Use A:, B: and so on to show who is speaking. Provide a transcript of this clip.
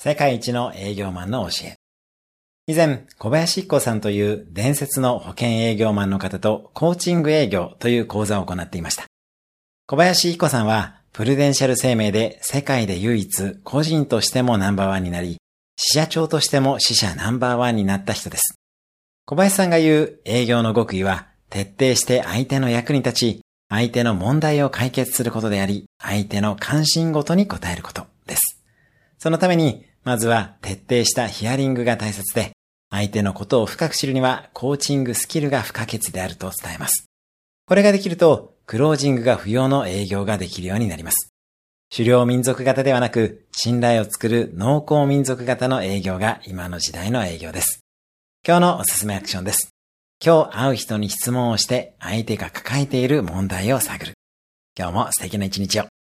A: 世界一の営業マンの教え。以前、小林一子さんという伝説の保険営業マンの方とコーチング営業という講座を行っていました。小林一子さんは、プルデンシャル生命で世界で唯一個人としてもナンバーワンになり、支社長としても支社ナンバーワンになった人です。小林さんが言う営業の極意は、徹底して相手の役に立ち、相手の問題を解決することであり、相手の関心ごとに答えることです。そのために、まずは徹底したヒアリングが大切で、相手のことを深く知るにはコーチングスキルが不可欠であると伝えます。これができると、クロージングが不要の営業ができるようになります。狩猟民族型ではなく、信頼を作る農耕民族型の営業が今の時代の営業です。今日のおすすめアクションです。今日会う人に質問をして相手が抱えている問題を探る。今日も素敵な一日を。